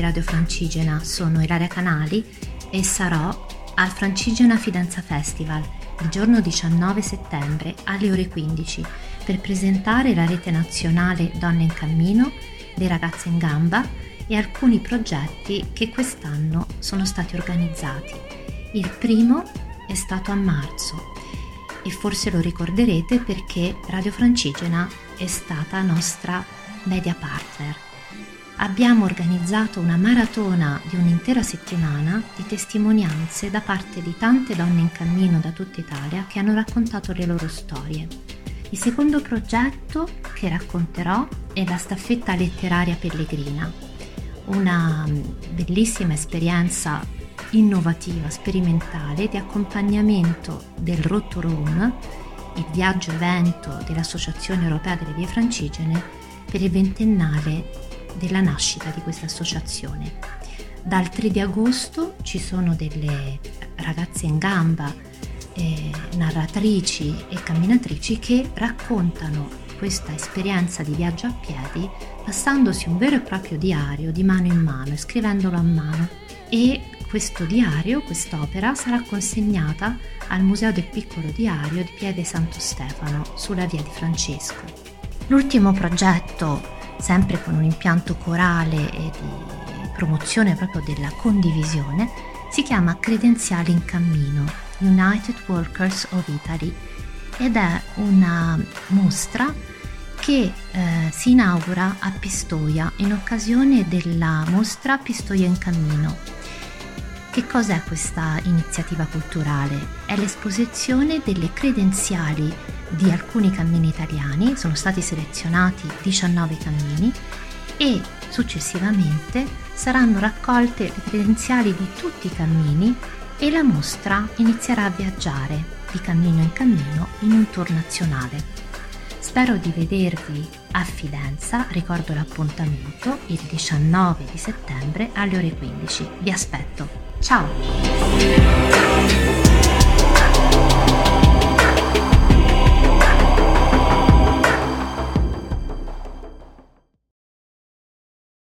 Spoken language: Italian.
di Radio Francigena. Sono Ilaria Canali e sarò al Francigena Fidanza Festival il giorno 19 settembre alle ore 15 per presentare la rete nazionale Donne in Cammino, le ragazze in gamba e alcuni progetti che quest'anno sono stati organizzati. Il primo è stato a marzo e forse lo ricorderete perché Radio Francigena è stata nostra media partner. Abbiamo organizzato una maratona di un'intera settimana di testimonianze da parte di tante donne in cammino da tutta Italia che hanno raccontato le loro storie. Il secondo progetto che racconterò è la staffetta letteraria pellegrina, una bellissima esperienza innovativa, sperimentale di accompagnamento del Rotoron, il viaggio evento dell'Associazione Europea delle Vie Francigene per il ventennale della nascita di questa associazione. Dal 3 di agosto ci sono delle ragazze in gamba, eh, narratrici e camminatrici che raccontano questa esperienza di viaggio a piedi passandosi un vero e proprio diario di mano in mano, scrivendolo a mano e questo diario, quest'opera, sarà consegnata al Museo del Piccolo Diario di Pieve Santo Stefano, sulla via di Francesco. L'ultimo progetto, sempre con un impianto corale e di promozione proprio della condivisione, si chiama Credenziali in Cammino, United Workers of Italy, ed è una mostra che eh, si inaugura a Pistoia in occasione della mostra Pistoia in Cammino che cos'è questa iniziativa culturale? È l'esposizione delle credenziali di alcuni cammini italiani, sono stati selezionati 19 cammini e successivamente saranno raccolte le credenziali di tutti i cammini e la mostra inizierà a viaggiare di cammino in cammino in un tour nazionale. Spero di vedervi a Fidenza, ricordo l'appuntamento il 19 di settembre alle ore 15. Vi aspetto! Ciao!